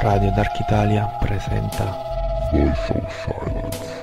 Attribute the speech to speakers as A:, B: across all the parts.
A: Radio Dark Italia presenta
B: Voice of Silence.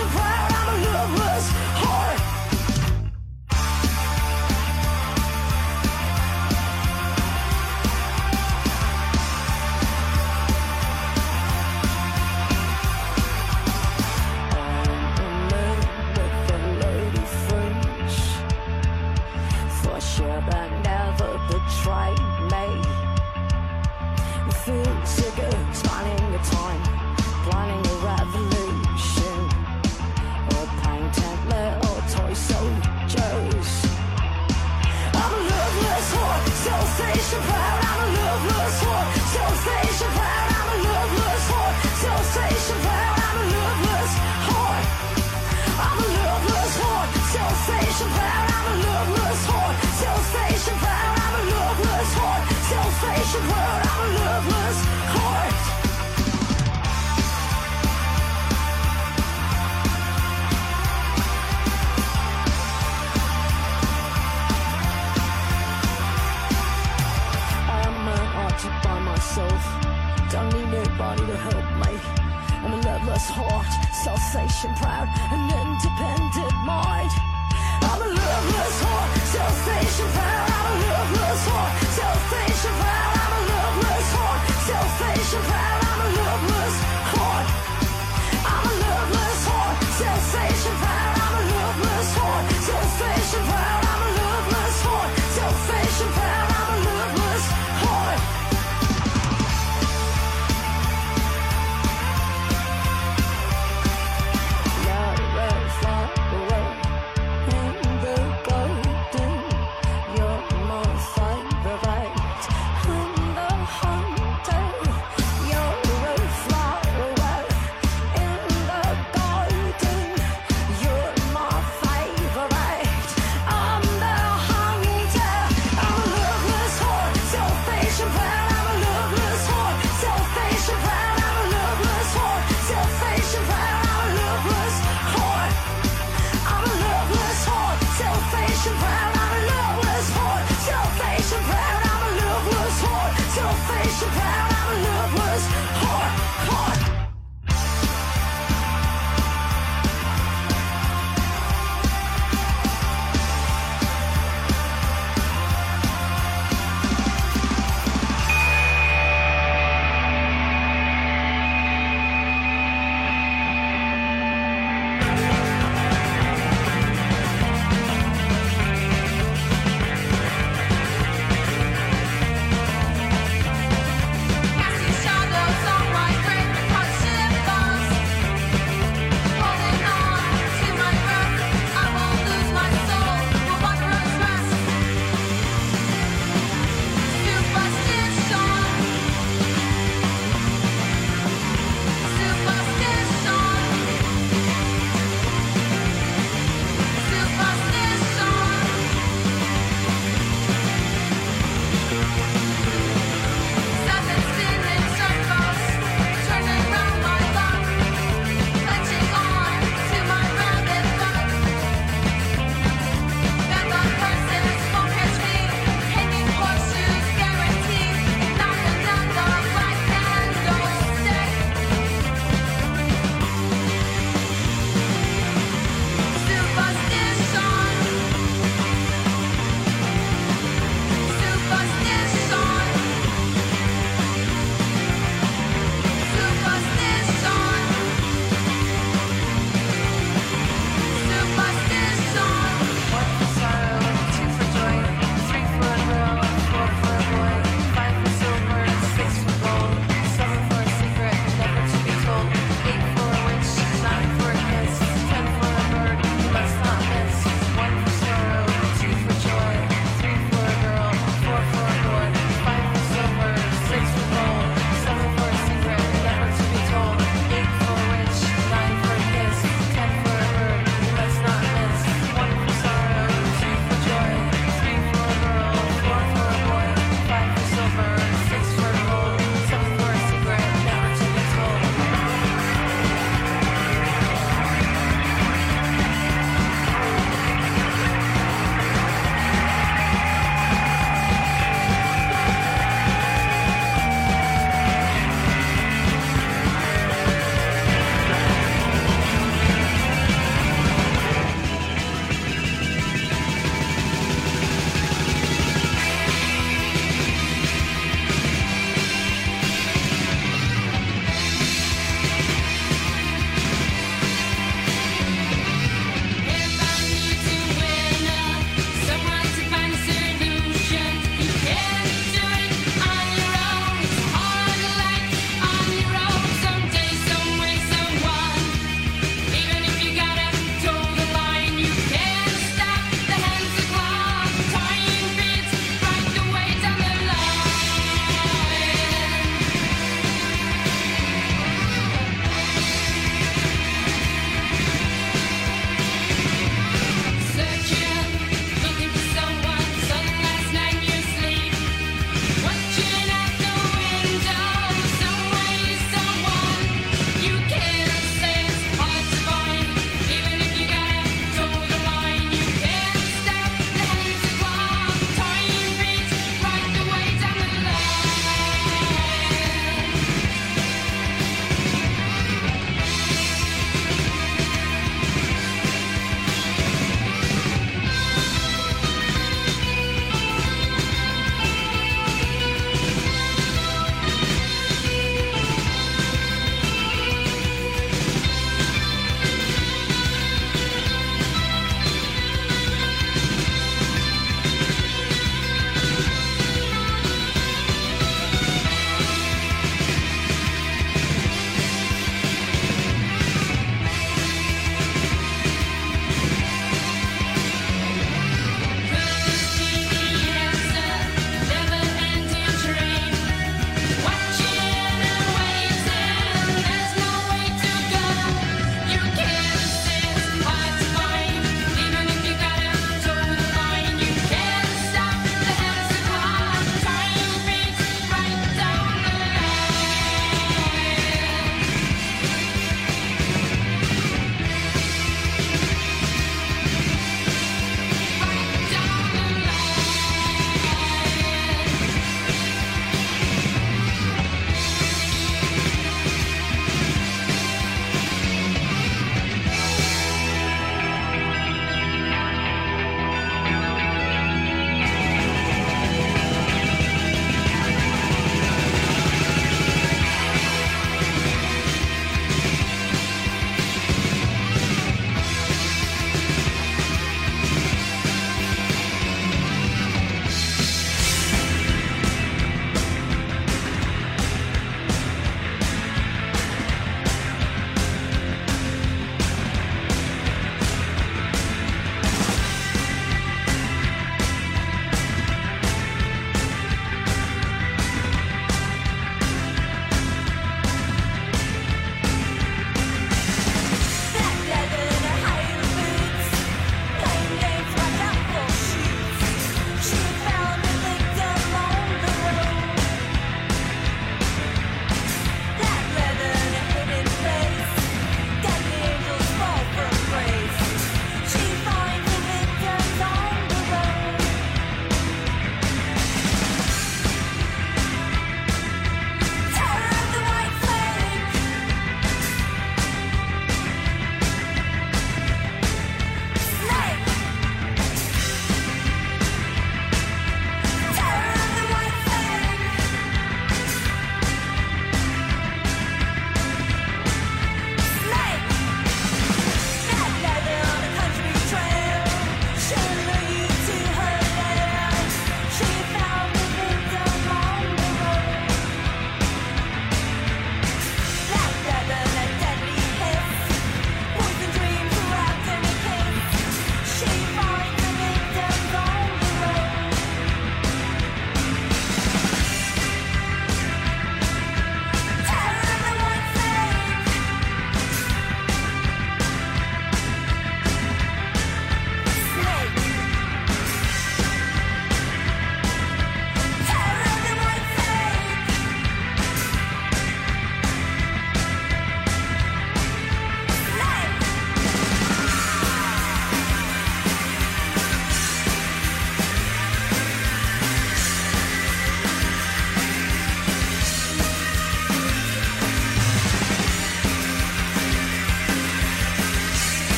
C: Selfish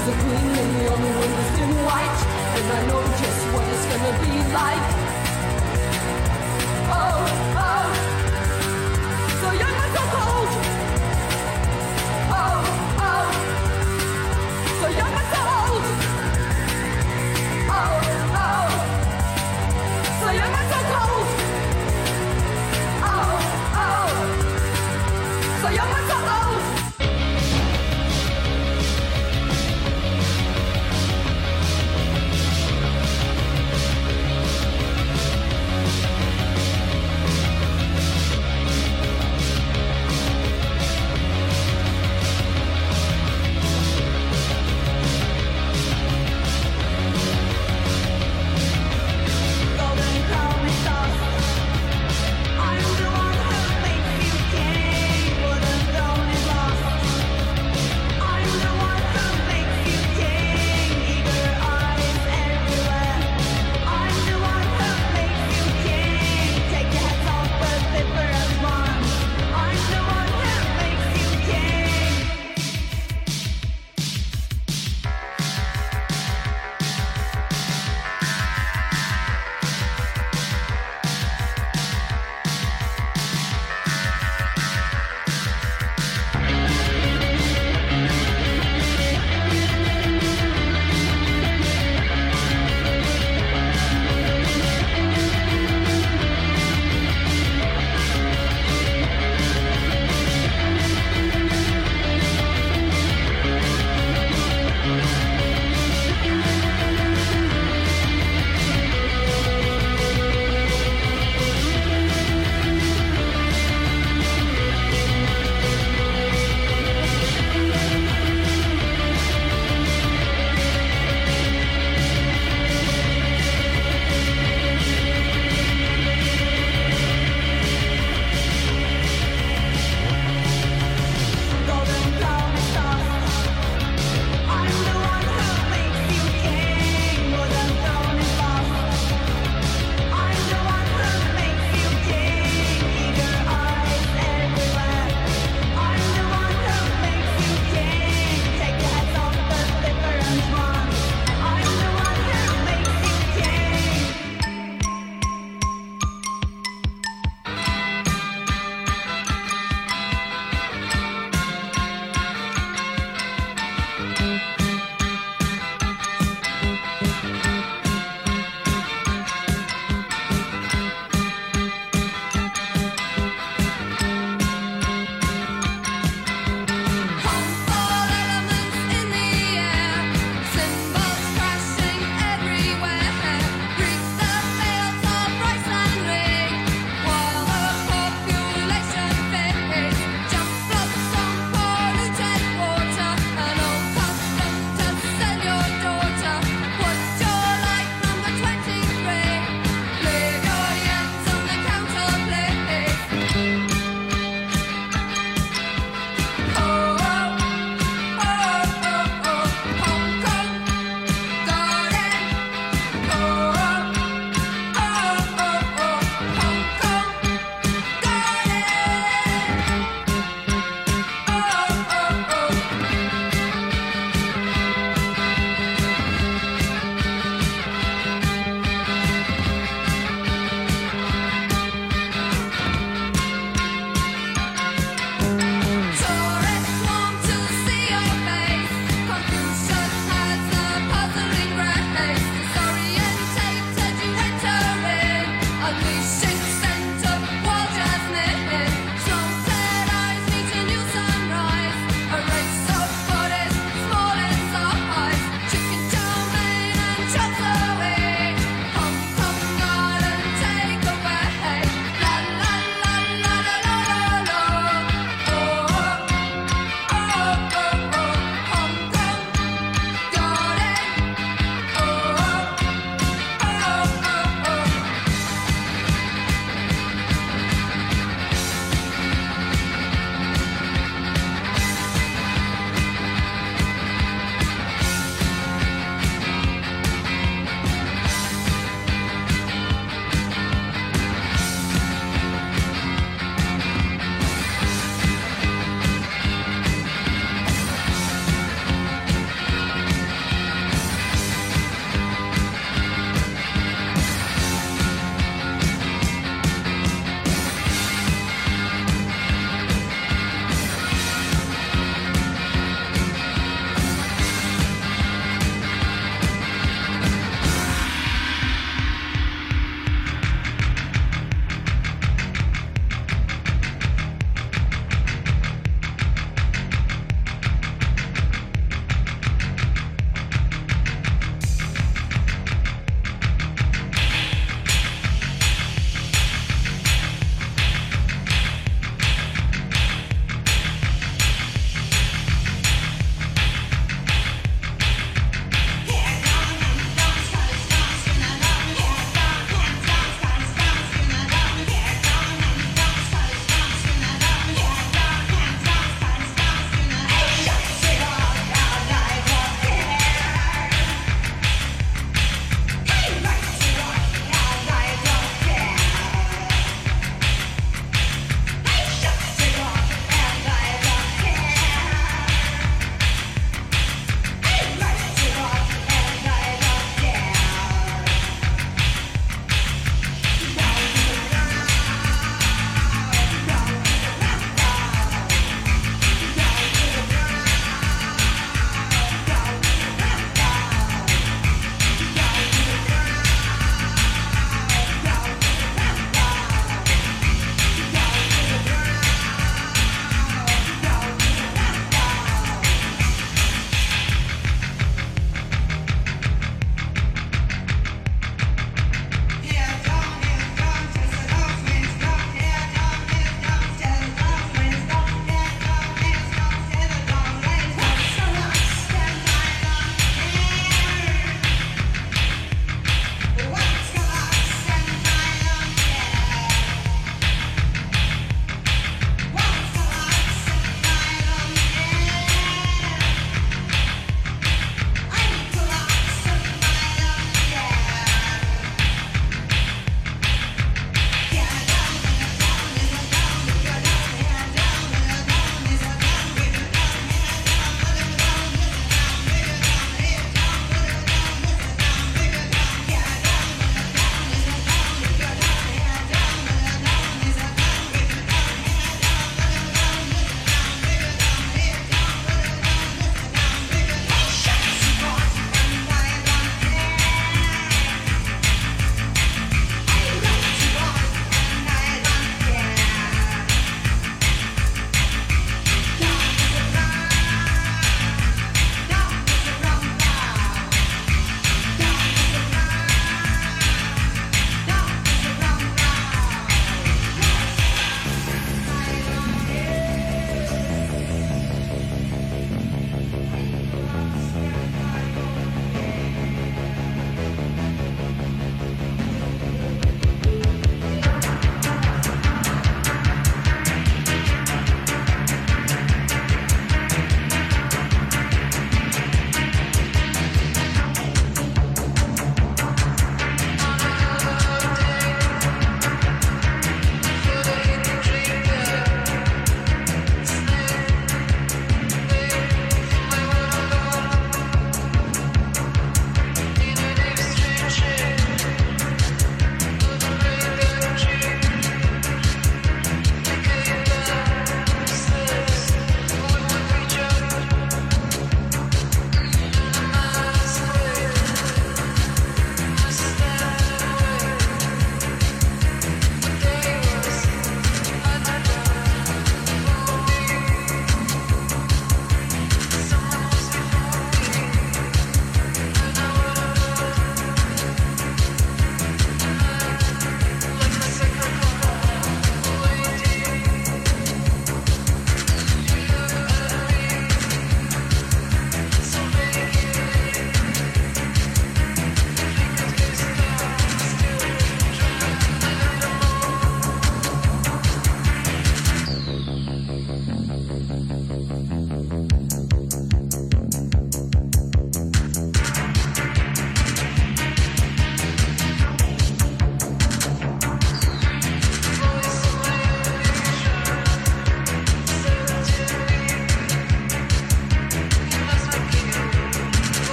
D: is the queen and the only one that's in white. And I know just what it's gonna be like. Oh, oh.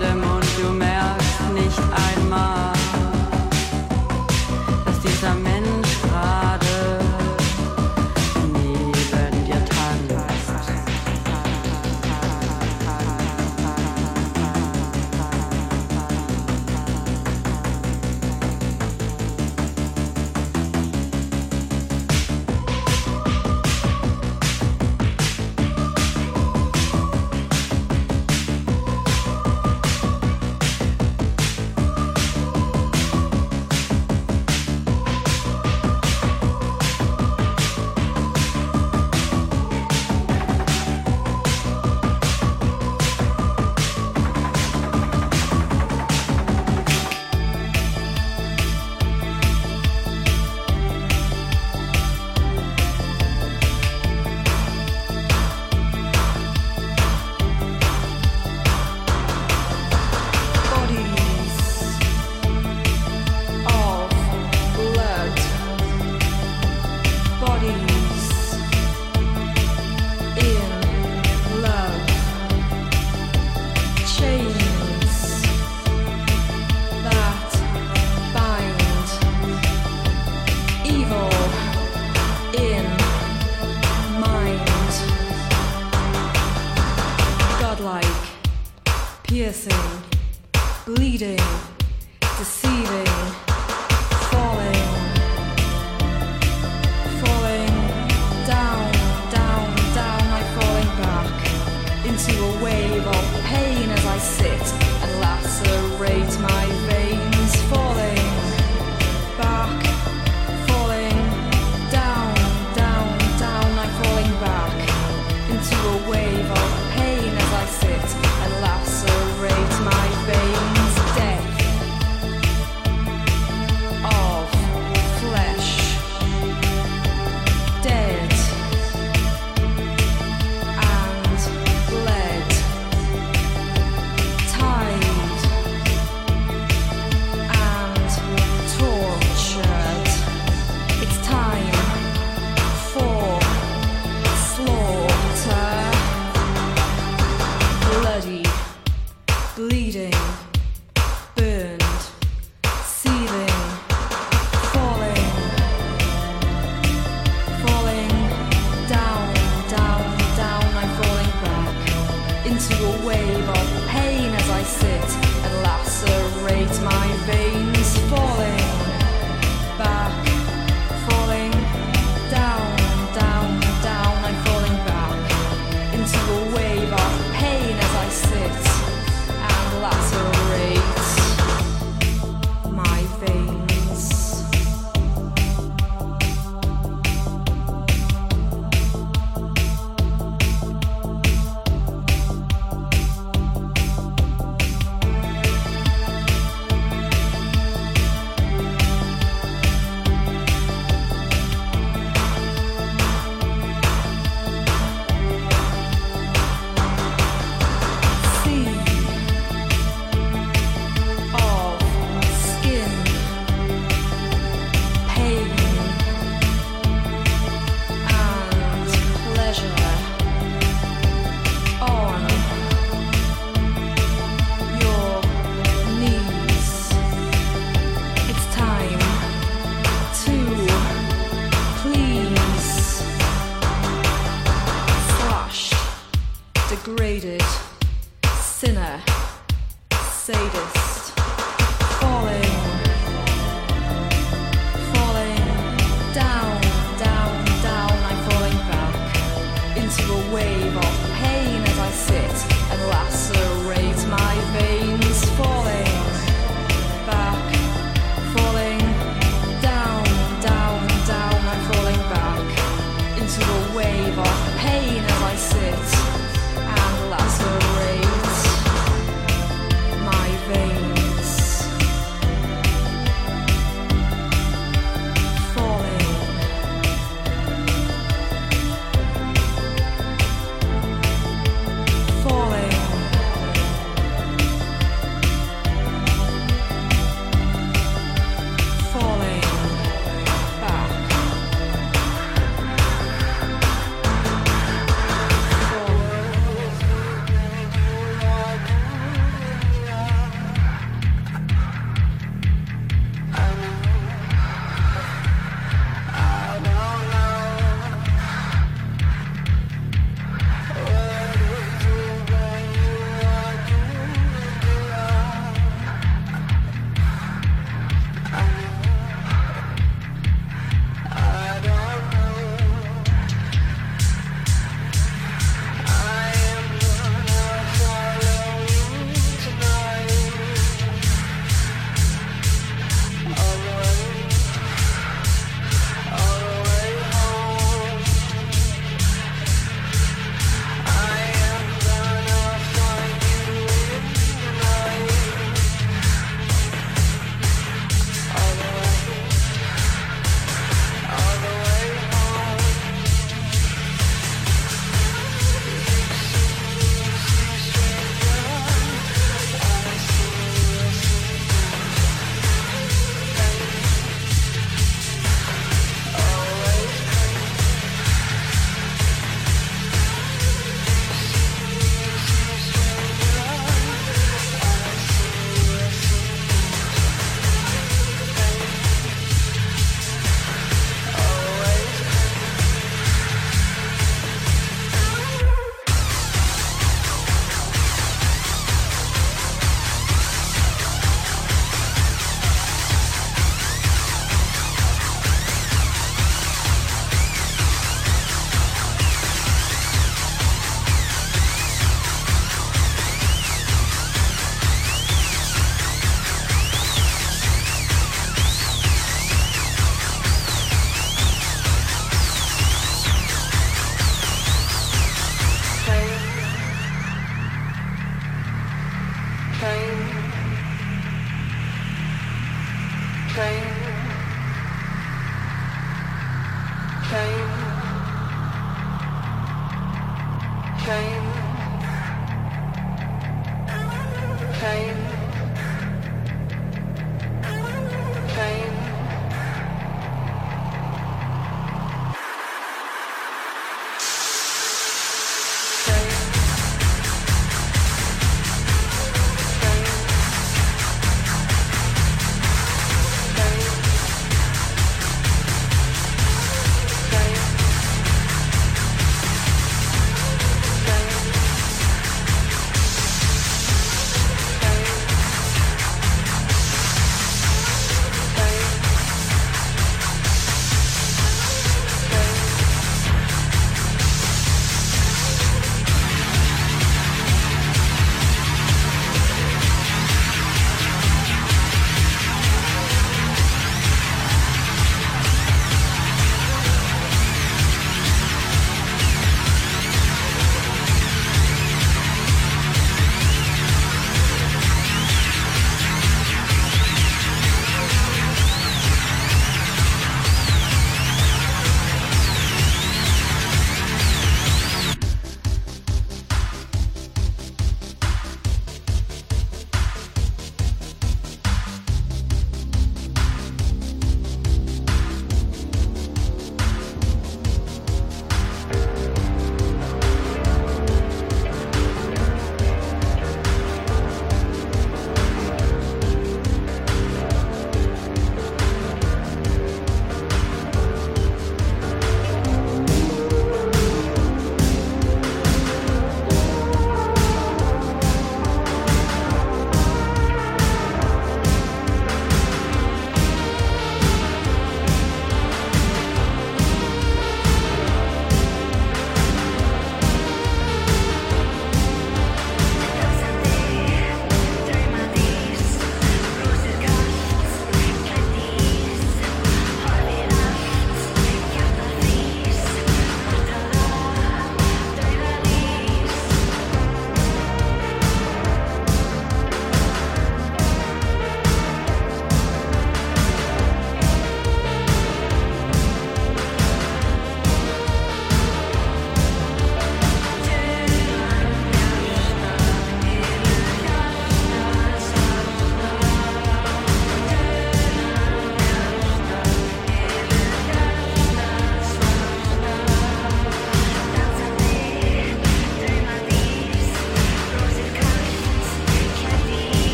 E: Jemandem und du merkst nicht einmal,